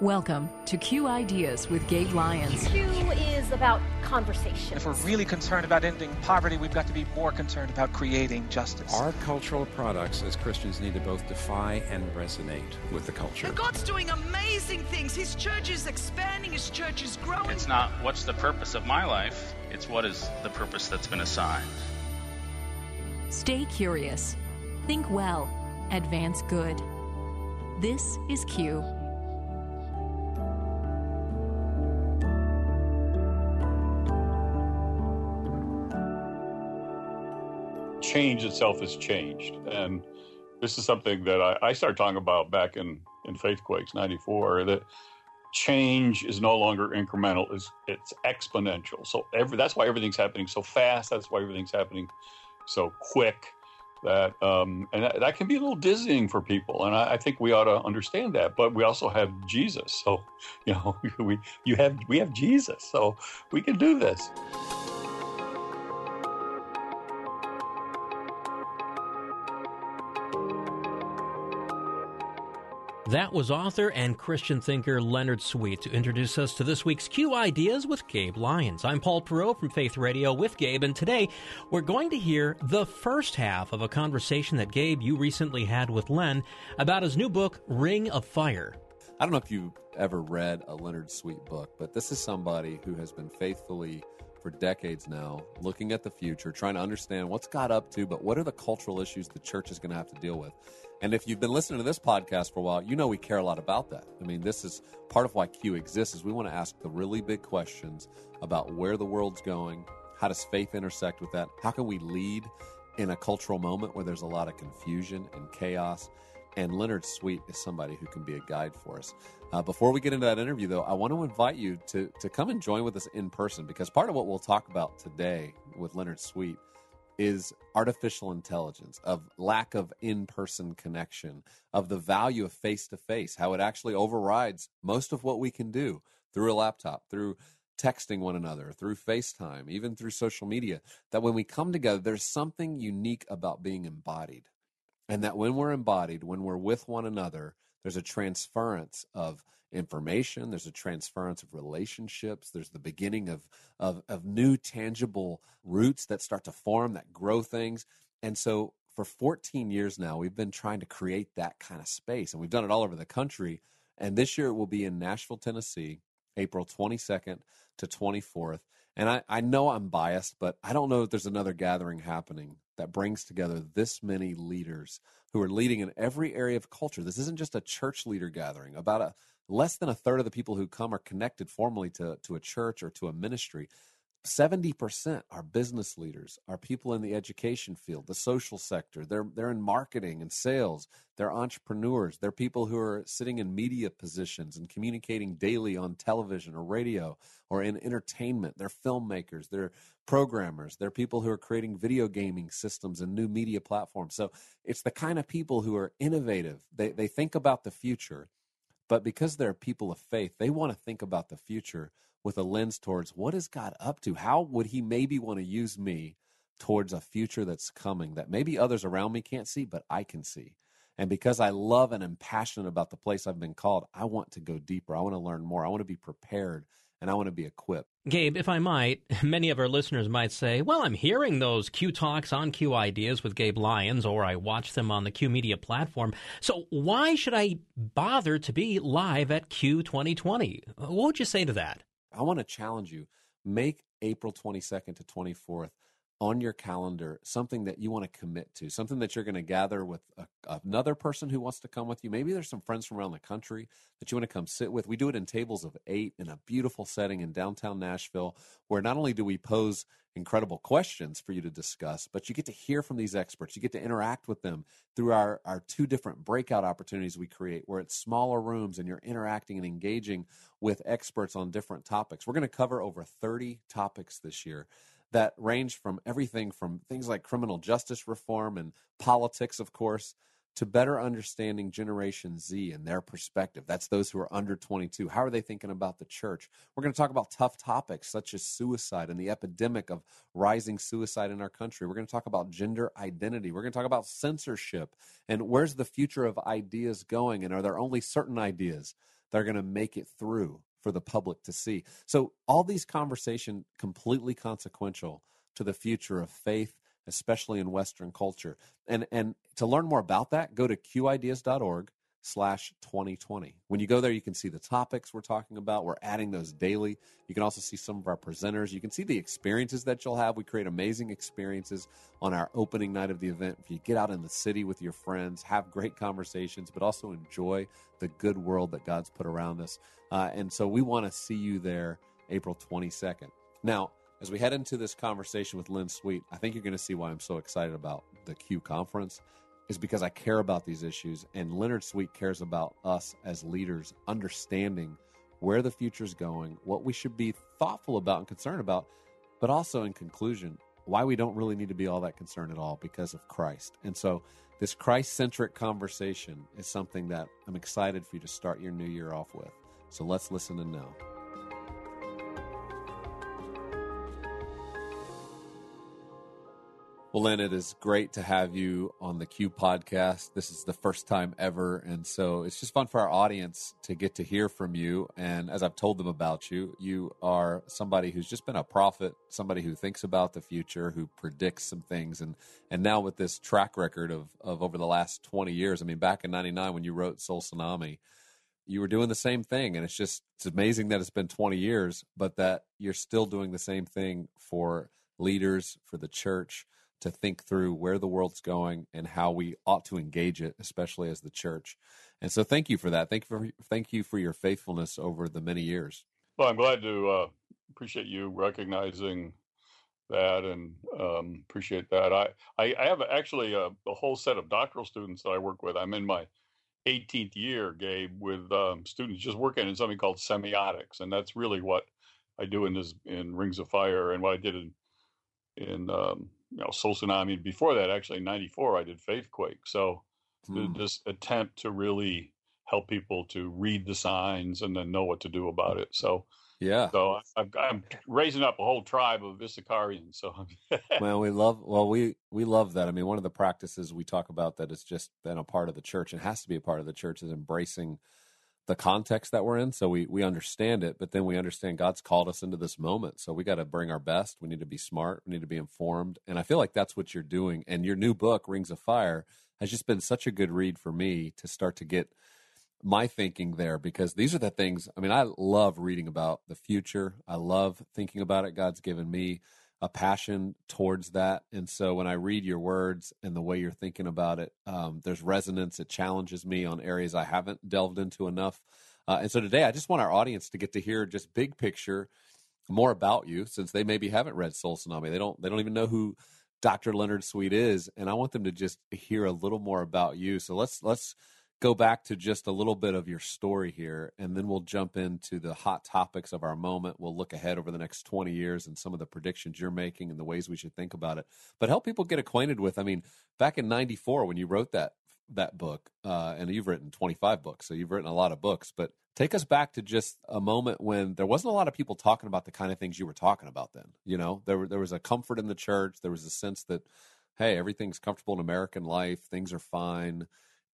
Welcome to Q Ideas with Gabe Lyons. Q is about conversation. If we're really concerned about ending poverty, we've got to be more concerned about creating justice. Our cultural products as Christians need to both defy and resonate with the culture. And God's doing amazing things. His church is expanding, His church is growing. It's not what's the purpose of my life, it's what is the purpose that's been assigned. Stay curious. Think well. Advance good. This is Q. change itself has changed. And this is something that I, I started talking about back in, in Faithquakes 94 that change is no longer incremental, it's, it's exponential. So every, that's why everything's happening so fast. That's why everything's happening so quick. That um, and that, that, can be a little dizzying for people, and I, I, think we ought to understand that. But we also have Jesus, so you know we you have we have Jesus, so we can do this. That was author and Christian thinker Leonard Sweet to introduce us to this week's Q Ideas with Gabe Lyons. I'm Paul Perot from Faith Radio with Gabe, and today we're going to hear the first half of a conversation that Gabe, you recently had with Len about his new book, Ring of Fire. I don't know if you've ever read a Leonard Sweet book, but this is somebody who has been faithfully for decades now, looking at the future, trying to understand what's God up to, but what are the cultural issues the church is going to have to deal with. And if you've been listening to this podcast for a while, you know we care a lot about that. I mean, this is part of why Q exists is we want to ask the really big questions about where the world's going, how does faith intersect with that? How can we lead in a cultural moment where there's a lot of confusion and chaos? And Leonard Sweet is somebody who can be a guide for us. Uh, before we get into that interview, though, I want to invite you to, to come and join with us in person because part of what we'll talk about today with Leonard Sweet is artificial intelligence, of lack of in person connection, of the value of face to face, how it actually overrides most of what we can do through a laptop, through texting one another, through FaceTime, even through social media. That when we come together, there's something unique about being embodied. And that when we're embodied, when we're with one another, there's a transference of information there's a transference of relationships there's the beginning of, of of new tangible roots that start to form that grow things. And so for 14 years now we've been trying to create that kind of space and we've done it all over the country. And this year it will be in nashville tennessee april 22nd to 24th and I, I know i'm biased but i don't know if there's another gathering happening that brings together this many leaders who are leading in every area of culture. This isn't just a church leader gathering. About a less than a third of the people who come are connected formally to, to a church or to a ministry. 70% are business leaders, are people in the education field, the social sector. They're, they're in marketing and sales. They're entrepreneurs. They're people who are sitting in media positions and communicating daily on television or radio or in entertainment. They're filmmakers. They're programmers. They're people who are creating video gaming systems and new media platforms. So it's the kind of people who are innovative. They, they think about the future, but because they're people of faith, they want to think about the future with a lens towards what is God up to? How would He maybe want to use me towards a future that's coming that maybe others around me can't see, but I can see? And because I love and am passionate about the place I've been called, I want to go deeper. I want to learn more. I want to be prepared and I want to be equipped. Gabe, if I might, many of our listeners might say, well, I'm hearing those Q Talks on Q Ideas with Gabe Lyons, or I watch them on the Q Media platform. So why should I bother to be live at Q 2020? What would you say to that? I want to challenge you. Make April 22nd to 24th on your calendar something that you want to commit to, something that you're going to gather with a, another person who wants to come with you. Maybe there's some friends from around the country that you want to come sit with. We do it in tables of eight in a beautiful setting in downtown Nashville, where not only do we pose incredible questions for you to discuss, but you get to hear from these experts. You get to interact with them through our, our two different breakout opportunities we create, where it's smaller rooms and you're interacting and engaging with experts on different topics. We're going to cover over 30 topics this year that range from everything from things like criminal justice reform and politics, of course, to better understanding Generation Z and their perspective. That's those who are under 22. How are they thinking about the church? We're going to talk about tough topics such as suicide and the epidemic of rising suicide in our country. We're going to talk about gender identity. We're going to talk about censorship and where's the future of ideas going and are there only certain ideas that are going to make it through for the public to see. So all these conversations completely consequential to the future of faith, especially in Western culture. And and to learn more about that, go to qideas.org slash 2020. When you go there, you can see the topics we're talking about. We're adding those daily. You can also see some of our presenters. You can see the experiences that you'll have. We create amazing experiences on our opening night of the event. If you get out in the city with your friends, have great conversations, but also enjoy the good world that God's put around us. Uh, and so we want to see you there April 22nd. Now, as we head into this conversation with Len Sweet, I think you're going to see why I'm so excited about the Q conference is because I care about these issues, and Leonard Sweet cares about us as leaders understanding where the future is going, what we should be thoughtful about and concerned about, but also in conclusion, why we don't really need to be all that concerned at all because of Christ. And so, this Christ centric conversation is something that I'm excited for you to start your new year off with. So, let's listen and know. Well, Len, it is great to have you on the Q podcast. This is the first time ever. And so it's just fun for our audience to get to hear from you. And as I've told them about you, you are somebody who's just been a prophet, somebody who thinks about the future, who predicts some things. And, and now with this track record of, of over the last 20 years, I mean, back in 99 when you wrote Soul Tsunami, you were doing the same thing. And it's just, it's amazing that it's been 20 years, but that you're still doing the same thing for leaders, for the church to think through where the world's going and how we ought to engage it, especially as the church. And so, thank you for that. Thank you for thank you for your faithfulness over the many years. Well, I'm glad to uh, appreciate you recognizing that and um, appreciate that. I, I, I have actually a, a, whole set of doctoral students that I work with. I'm in my 18th year, Gabe, with um, students just working in something called semiotics, and that's really what I do in this in Rings of Fire and what I did in in um, you know Soul Tsunami. Before that, actually, in '94, I did Faithquake. So hmm. this attempt to really help people to read the signs and then know what to do about it. So yeah. So I, am raising up a whole tribe of Issacharians. So well, we love well we we love that. I mean, one of the practices we talk about that has just been a part of the church and has to be a part of the church is embracing the context that we're in so we we understand it but then we understand god's called us into this moment. So we got to bring our best. We need to be smart. We need to be informed. And i feel like that's what you're doing. And your new book rings of fire has just been such a good read for me to start to get my thinking there because these are the things i mean i love reading about the future. I love thinking about it. God's given me a passion towards that. And so when I read your words and the way you're thinking about it, um, there's resonance. It challenges me on areas I haven't delved into enough. Uh, and so today, I just want our audience to get to hear just big picture more about you, since they maybe haven't read Soul Tsunami. They don't. They don't even know who Dr. Leonard Sweet is, and I want them to just hear a little more about you. So let's let's go back to just a little bit of your story here, and then we'll jump into the hot topics of our moment. We'll look ahead over the next 20 years and some of the predictions you're making and the ways we should think about it. But help people get acquainted with, I mean, back in 94 when you wrote that that book, uh, and you've written 25 books, so you've written a lot of books, but take us back to just a moment when there wasn't a lot of people talking about the kind of things you were talking about then. You know, there, there was a comfort in the church. There was a sense that, hey, everything's comfortable in American life. Things are fine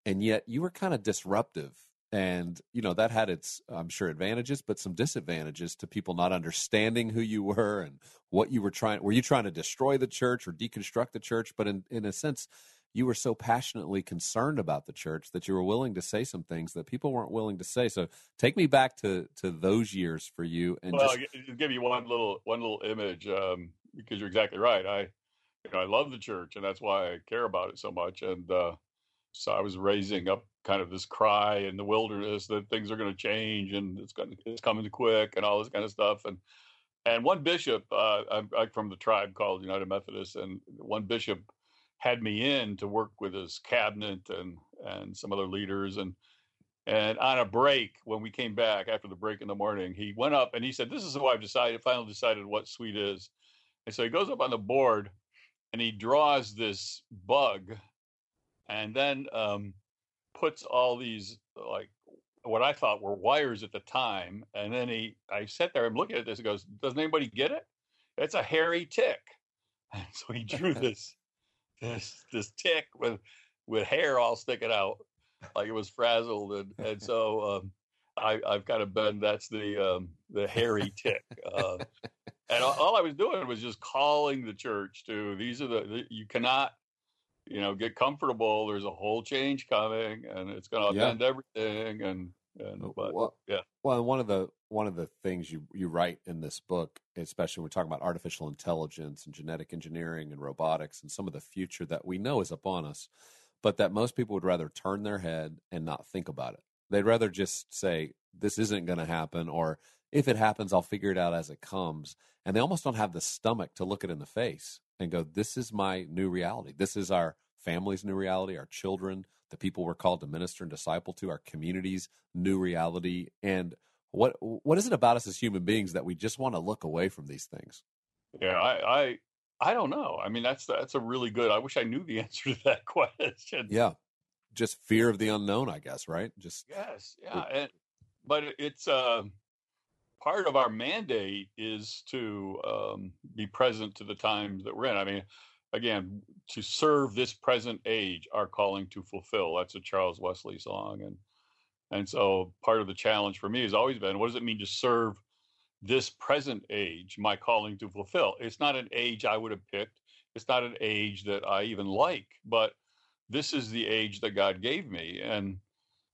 and yet you were kind of disruptive and you know that had its i'm sure advantages but some disadvantages to people not understanding who you were and what you were trying were you trying to destroy the church or deconstruct the church? But in in a sense you were so passionately concerned about the church that you were willing to say some things that people weren't willing to say. So take me back to to those years for you and well, just I'll give you one little one little image um, because you're exactly right. I you know, i love the church and that's why i care about it so much and uh so I was raising up kind of this cry in the wilderness that things are going to change and it's going it's coming quick and all this kind of stuff. And and one bishop, uh, I'm, from the tribe called United Methodist, and one bishop had me in to work with his cabinet and and some other leaders and and on a break when we came back after the break in the morning he went up and he said this is what i've decided finally decided what sweet is and so he goes up on the board and he draws this bug and then um, puts all these like what I thought were wires at the time, and then he I sat there and looking at this and goes, "Doesn't anybody get it? It's a hairy tick." And so he drew this this this tick with with hair all sticking out like it was frazzled, and and so um, I I've kind of been that's the um, the hairy tick. Uh, and all, all I was doing was just calling the church to these are the, the you cannot you know get comfortable there's a whole change coming and it's going to Yeah. everything and and but Well, yeah Well, one of the one of the things you you write in this book, especially when we're talking about artificial intelligence and genetic engineering and robotics and some of the future that we know is upon us, but that most people would rather turn their head and not think about it. They'd rather just say this isn't going to happen, or if it happens, I'll figure it out as it comes. And they almost don't have the stomach to look it in the face and go, "This is my new reality. This is our family's new reality, our children, the people we're called to minister and disciple to, our community's new reality. And what what is it about us as human beings that we just want to look away from these things? yeah I I I don't know I mean that's that's a really good I wish I knew the answer to that question Yeah, just fear of the unknown, I guess. Right? Just Yes, yeah, and, but it's uh, part of our mandate is to um, be present to the times that we're in. I mean, again, to serve this present age, our calling to fulfill. That's a Charles Wesley song, and and so part of the challenge for me has always been, what does it mean to serve this present age? My calling to fulfill. It's not an age I would have picked. It's not an age that I even like, but this is the age that God gave me, and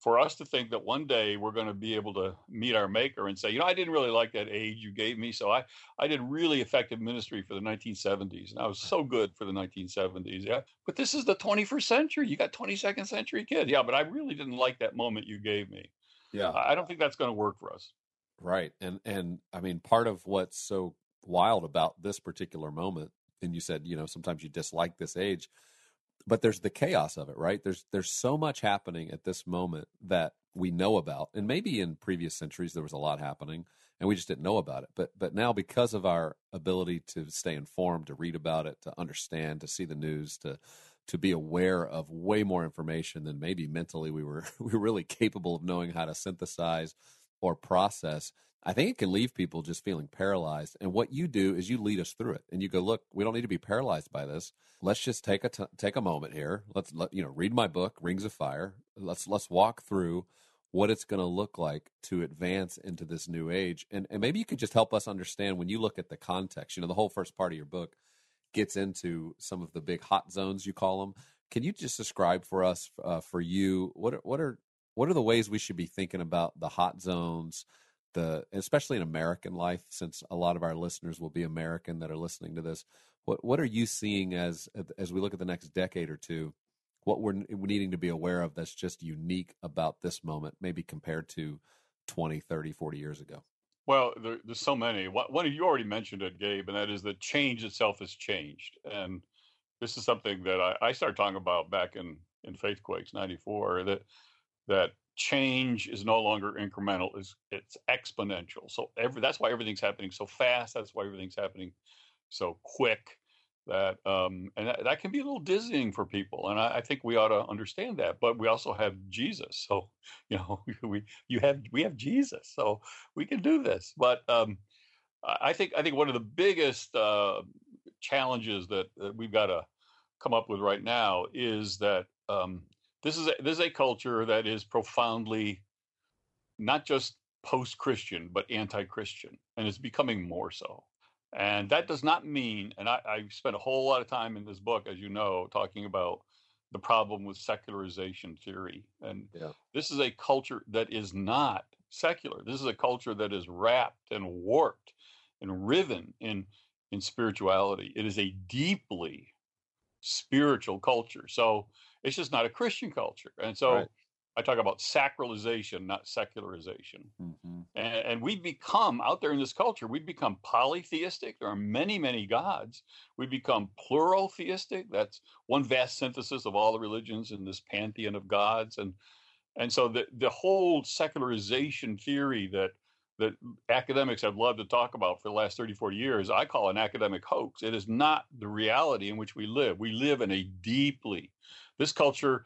for us to think that one day we're going to be able to meet our maker and say, you know, I didn't really like that age you gave me, so I I did really effective ministry for the 1970s, and I was so good for the 1970s. Yeah, but this is the 21st century. You got 22nd century kids. Yeah, but I really didn't like that moment you gave me. yeah, I I don't think that's going to work for us. right. And and I mean, part of what's so wild about this particular moment, and you said, you know, sometimes you dislike this age, but there's the chaos of it, right? There's there's so much happening at this moment that we know about, and maybe in previous centuries there was a lot happening, and we just didn't know about it. But but now because of our ability to stay informed, to read about it, to understand, to see the news, to to be aware of way more information than maybe mentally we were we were really capable of knowing how to synthesize or process. I think it can leave people just feeling paralyzed. And what you do is you lead us through it, and you go, "Look, we don't need to be paralyzed by this. Let's just take a t- take a moment here. Let's let you know, read my book, Rings of Fire. Let's let's walk through what it's going to look like to advance into this new age. And and maybe you could just help us understand when you look at the context. You know, the whole first part of your book gets into some of the big hot zones you call them. Can you just describe for us, uh, for you, what are, what are what are the ways we should be thinking about the hot zones, the especially in American life, since a lot of our listeners will be American that are listening to this. What what are you seeing as as we look at the next decade or two? What we're needing to be aware of that's just unique about this moment, maybe compared to 20, 30, 40 years ago. Well, there, there's so many. One of you already mentioned it, Gabe, and that is that change itself has changed. And this is something that I, I started talking about back in in Faithquakes '94. That that change is no longer incremental; is it's exponential. So every that's why everything's happening so fast. That's why everything's happening so quick. That um, and that, that can be a little dizzying for people, and I, I think we ought to understand that. But we also have Jesus, so you know we you have we have Jesus, so we can do this. But um, I I think I think one of the biggest uh, challenges that, that we've got to come up with right now is that um, this is a, this is a culture that is profoundly not just post-Christian but anti-Christian, and it's becoming more so. And that does not mean, and I, I spent a whole lot of time in this book, as you know, talking about the problem with secularization theory. And Yeah. this is a culture that is not secular. This is a culture that is wrapped and warped and riven in in spirituality. It is a deeply spiritual culture. So it's just not a Christian culture. And so Right. I talk about sacralization, not secularization. Mm-hmm. And, and we become out there in this culture, we become polytheistic. There are many, many gods. We become pluraltheistic. That's one vast synthesis of all the religions in this pantheon of gods. And and so the the whole secularization theory that that academics have loved to talk about for the last 30, 40 years, I call an academic hoax. It is not the reality in which we live. We live in a deeply, this culture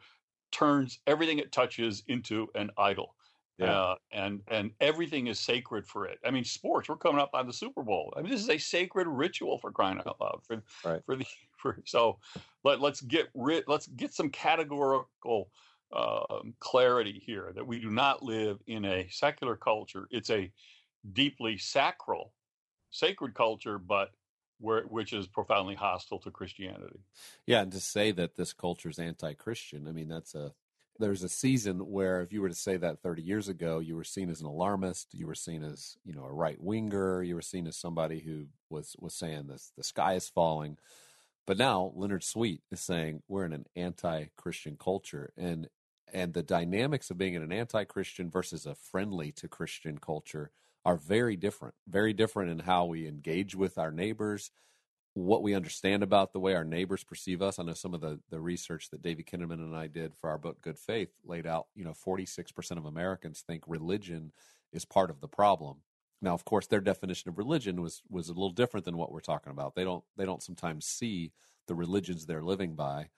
turns everything it touches into an idol. Yeah. Uh, and and everything is sacred for it. I mean, sports. We're coming up on the Super Bowl. I mean, this is a sacred ritual for crying out loud. For right. for the for so, let let's get rid. Let's get some categorical um, clarity here that we do not live in a secular culture. It's a deeply sacral, sacred culture, but where, which is profoundly hostile to Christianity. Yeah, and to say that this culture is anti-Christian, I mean, that's a there's a season where if you were to say that 30 years ago, you were seen as an alarmist, you were seen as you know a right winger, you were seen as somebody who was was saying this the sky is falling. But now Leonard Sweet is saying we're in an anti-Christian culture, and and the dynamics of being in an anti-Christian versus a friendly to Christian culture are very different. Very different in how we engage with our neighbors, what we understand about the way our neighbors perceive us. I know some of the the research that David Kinnaman and I did for our book Good Faith laid out, you know, 46% of Americans think religion is part of the problem. Now, of course, their definition of religion was was a little different than what we're talking about. They don't they don't sometimes see the religions they're living by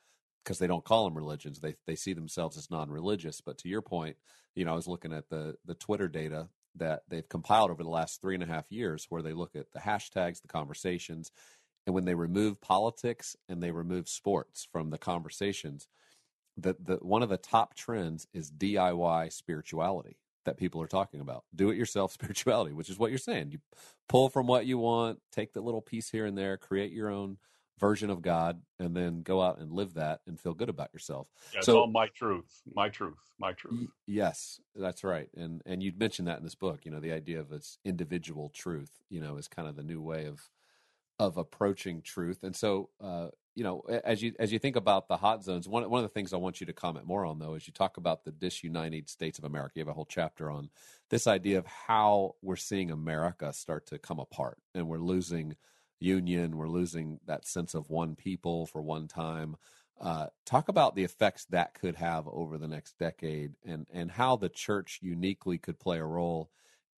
because they don't call them religions. They they see themselves as non-religious. But to your point, you know, I was looking at the the Twitter data that they've compiled over the last three and a half years, where they look at the hashtags, the conversations, and when they remove politics and they remove sports from the conversations, that the one of the top trends is DIY spirituality that people are talking about. Do it yourself spirituality, which is what you're saying. You pull from what you want, take the little piece here and there, create your own version of God and then go out and live that and feel good about yourself. Yeah, so, all my truth, my truth, my truth. Y- yes, that's right. And and you'd mentioned that in this book, you know, the idea of its individual truth, you know, is kind of the new way of of approaching truth. And so uh, you know, as you as you think about the hot zones, one one of the things I want you to comment more on though is you talk about the disunited states of America. You have a whole chapter on this idea of how we're seeing America start to come apart and we're losing union. We're losing that sense of one people for one time. Uh, talk about the effects that could have over the next decade, and and how the church uniquely could play a role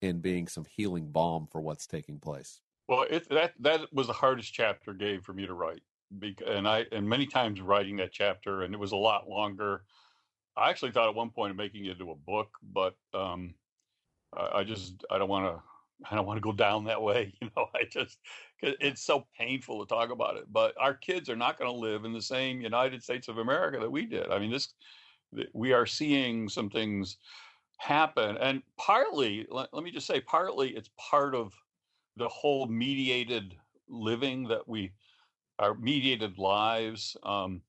in being some healing balm for what's taking place. Well, it, that that was the hardest chapter, Gabe, for me to write, because and I and many times writing that chapter, and it was a lot longer. I actually thought at one point of making it into a book, but um, I, I just I don't want to I don't want to go down that way. You know, I just it's so painful to talk about it. But our kids are not going to live in the same United States of America that we did. I mean, this we are seeing some things happen, and partly, let, let me just say, partly it's part of the whole mediated living that we our mediated lives. Um,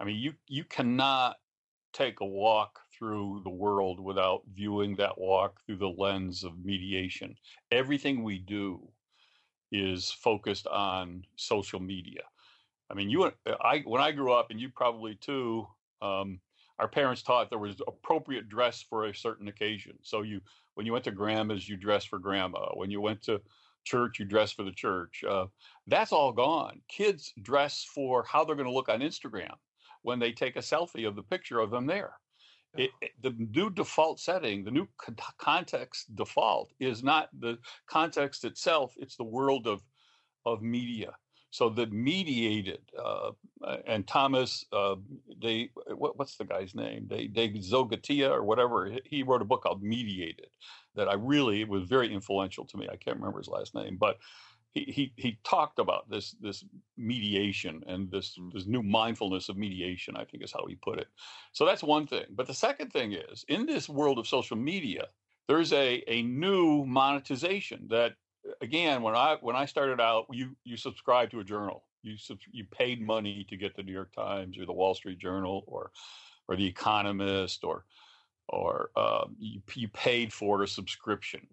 I mean, you you cannot take a walk through the world without viewing that walk through the lens of mediation. Everything we do is focused on social media. I mean, you, I, when I grew up, and you probably too, um, our parents taught there was appropriate dress for a certain occasion. So you, when you went to grandma's, you dressed for grandma. When you went to church, you dress for the church. Uh, that's all gone. Kids dress for how they're going to look on Instagram when they take a selfie of the picture of them there. It, it, the new default setting, the new context default is not the context itself; it's the world of of media. So the mediated uh, and Thomas, uh, they what, what's the guy's name? They they Zogatia or whatever. He wrote a book called Mediated that I really it was very influential to me. I can't remember his last name, but he, he talked about this this mediation and this mm. this new mindfulness of mediation. I think is how he put it. So that's one thing. But the second thing is in this world of social media, there's a a new monetization that again when I when I started out, you you subscribe to a journal. You you paid money to get the New York Times or the Wall Street Journal or or the Economist or or uh, you, you paid for a subscription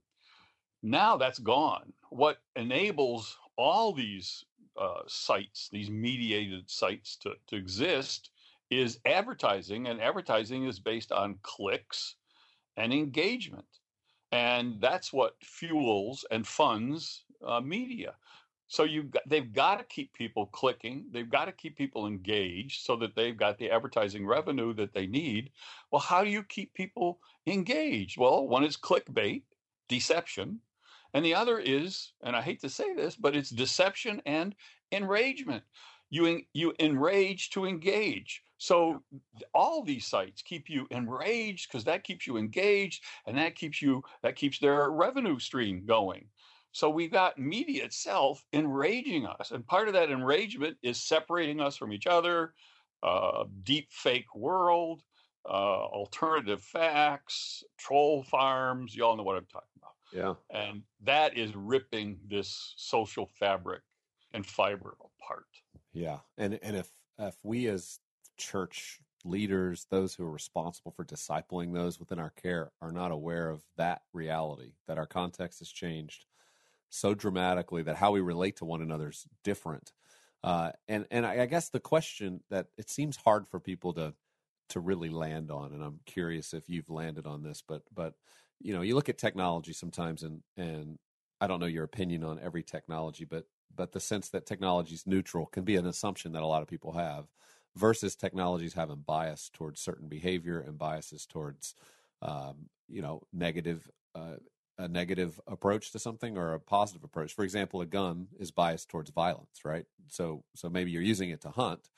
now that's gone. What enables all these uh, sites, these mediated sites to, to exist is advertising, and advertising is based on clicks and engagement. And that's what fuels and funds uh, media. So you they've got to keep people clicking. They've got to keep people engaged so that they've got the advertising revenue that they need. Well, how do you keep people engaged? Well, one is clickbait, deception, And the other is, and I hate to say this, but it's deception and enragement. You, you enrage to engage. So all these sites keep you enraged because that keeps you engaged and that keeps you that keeps their revenue stream going. So we've got media itself enraging us. And part of that enragement is separating us from each other, uh, deep fake world, uh, alternative facts, troll farms. You all know what I'm talking about. Yeah. And that is ripping this social fabric and fiber apart. Yeah. And and if if we as church leaders, those who are responsible for discipling those within our care, are not aware of that reality, that our context has changed so dramatically that how we relate to one another is different. Uh, and and I, I guess the question that it seems hard for people to to really land on, and I'm curious if you've landed on this, but but you know, you look at technology sometimes, and and I don't know your opinion on every technology, but but the sense that technology is neutral can be an assumption that a lot of people have, versus technologies having bias towards certain behavior and biases towards um, you know negative uh, a negative approach to something or a positive approach. For example, a gun is biased towards violence, right? So so maybe you're using it to hunt,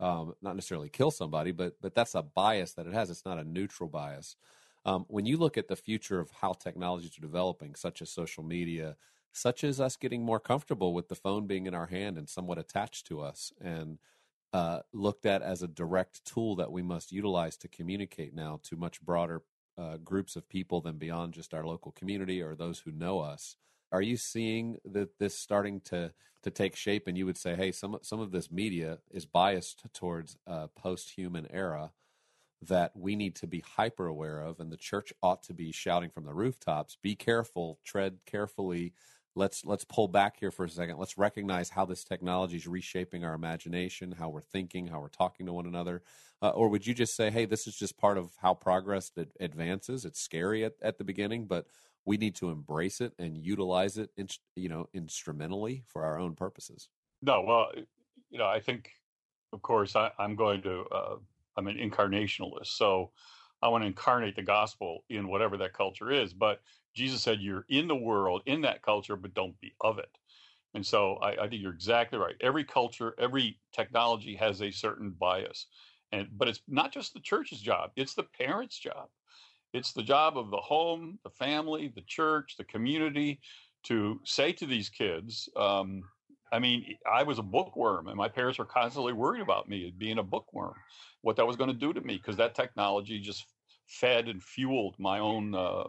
um, not necessarily kill somebody, but but that's a bias that it has. It's not a neutral bias. Um, when you look at the future of how technologies are developing, such as social media, such as us getting more comfortable with the phone being in our hand and somewhat attached to us, and uh, looked at as a direct tool that we must utilize to communicate now to much broader uh, groups of people than beyond just our local community or those who know us. Are you seeing that this starting to to take shape? And you would say, hey, some some of this media is biased towards a post-human era that we need to be hyper aware of, and the church ought to be shouting from the rooftops: "Be careful, tread carefully." Let's let's pull back here for a second. Let's recognize how this technology is reshaping our imagination, how we're thinking, how we're talking to one another. Uh, or would you just say, hey, this is just part of how progress advances? It's scary at, at the beginning, but we need to embrace it and utilize it, in, you know, instrumentally for our own purposes. No, well, you know, I think, of course, I, am going to. Uh, I'm an incarnationalist, so I want to incarnate the gospel in whatever that culture is. But Jesus said, "You're in the world, in that culture, but don't be of it." And so I, I think you're exactly right. Every culture, every technology has a certain bias and but it's not just the church's job it's the parents job it's the job of the home the family the church the community to say to these kids um, i mean i was a bookworm and my parents were constantly worried about me being a bookworm what that was going to do to me because that technology just fed and fueled my own uh,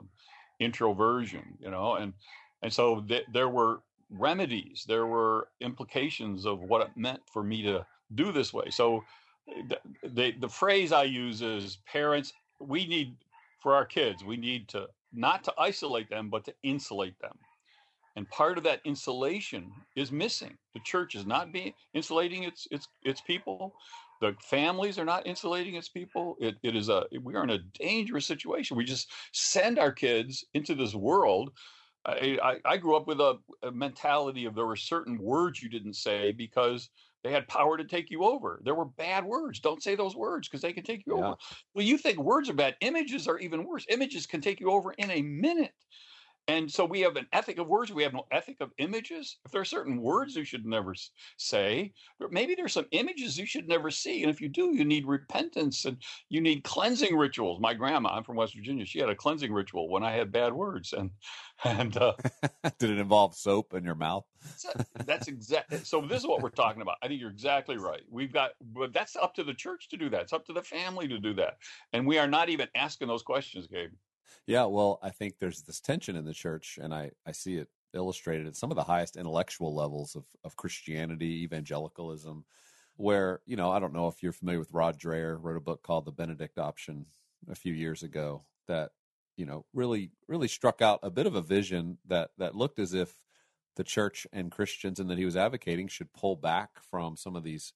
introversion you know and and so th- there were remedies there were implications of what it meant for me to do this way so the, the, the phrase I use is parents, we need for our kids, we need to not to isolate them, but to insulate them. And part of that insulation is missing. The church is not being insulating its its its people. The families are not insulating its people. It, it is a we are in a dangerous situation. We just send our kids into this world. I, I, I grew up with a, a mentality of there were certain words you didn't say because they had power to take you over. There were bad words. Don't say those words because they can take you yeah. over. Well, you think words are bad. Images are even worse. Images can take you over in a minute. And so we have an ethic of words. We have no ethic of images. If there are certain words you should never say, maybe there's some images you should never see. And if you do, you need repentance and you need cleansing rituals. My grandma, I'm from West Virginia, she had a cleansing ritual when I had bad words. And and uh, did it involve soap in your mouth? that's exactly. So this is what we're talking about. I think you're exactly right. We've got, but that's up to the church to do that. It's up to the family to do that. And we are not even asking those questions, Gabe. Yeah, well, I think there's this tension in the church, and I, I see it illustrated at some of the highest intellectual levels of, of Christianity, evangelicalism, where, you know, I don't know if you're familiar with Rod Dreher, wrote a book called The Benedict Option a few years ago that, you know, really, really struck out a bit of a vision that, that looked as if the church and Christians and that he was advocating should pull back from some of these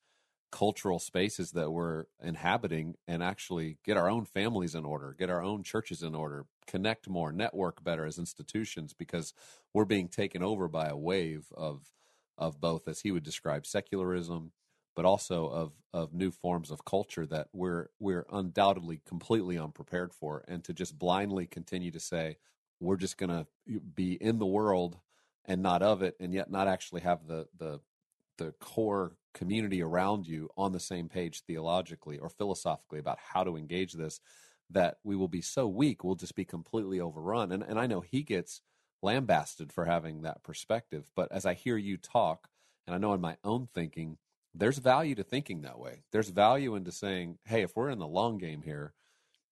cultural spaces that we're inhabiting and actually get our own families in order, get our own churches in order, connect more, network better as institutions because we're being taken over by a wave of of both as he would describe secularism but also of of new forms of culture that we're we're undoubtedly completely unprepared for. And to just blindly continue to say we're just going to be in the world and not of it, and yet not actually have the the the core community around you on the same page theologically or philosophically about how to engage this, that we will be so weak, we'll just be completely overrun. And and I know he gets lambasted for having that perspective, but as I hear you talk, and I know in my own thinking, there's value to thinking that way. There's value into saying, hey, if we're in the long game here,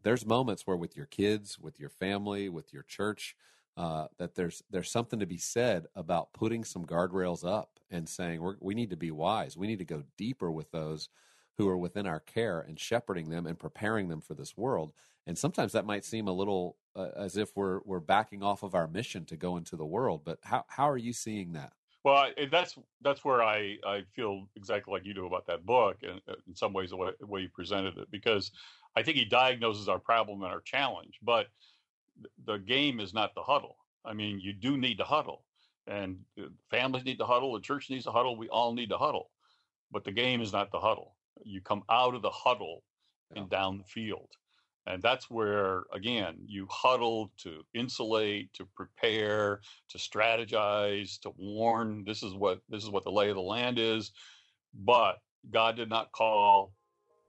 there's moments where with your kids, with your family, with your church, uh, that there's there's something to be said about putting some guardrails up and saying we we need to be wise. We need to go deeper with those who are within our care and shepherding them and preparing them for this world. And sometimes that might seem a little uh, as if we're we're backing off of our mission to go into the world. But how how are you seeing that? Well, I, that's that's where I, I feel exactly like you do about that book, and uh, in some ways the way, the way you presented it, because I think he diagnoses our problem and our challenge. But the game is not the huddle. I mean, you do need to huddle, and families need to huddle, the church needs to huddle, we all need to huddle. But the game is not the huddle. You come out of the huddle yeah. and down the field. And that's where, again, you huddle to insulate, to prepare, to strategize, to warn. This is what this is what the lay of the land is. But God did not call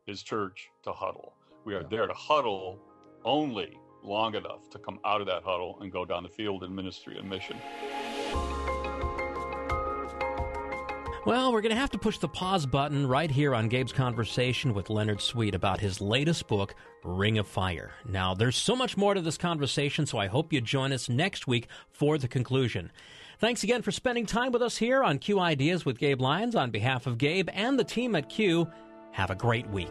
His church to huddle. We are there to huddle only long enough to come out of that huddle and go down the field in ministry and mission. Well, we're going to have to push the pause button right here on Gabe's conversation with Leonard Sweet about his latest book, Ring of Fire. Now, there's so much more to this conversation, so I hope you join us next week for the conclusion. Thanks again for spending time with us here on Q Ideas with Gabe Lyons. On behalf of Gabe and the team at Q, have a great week.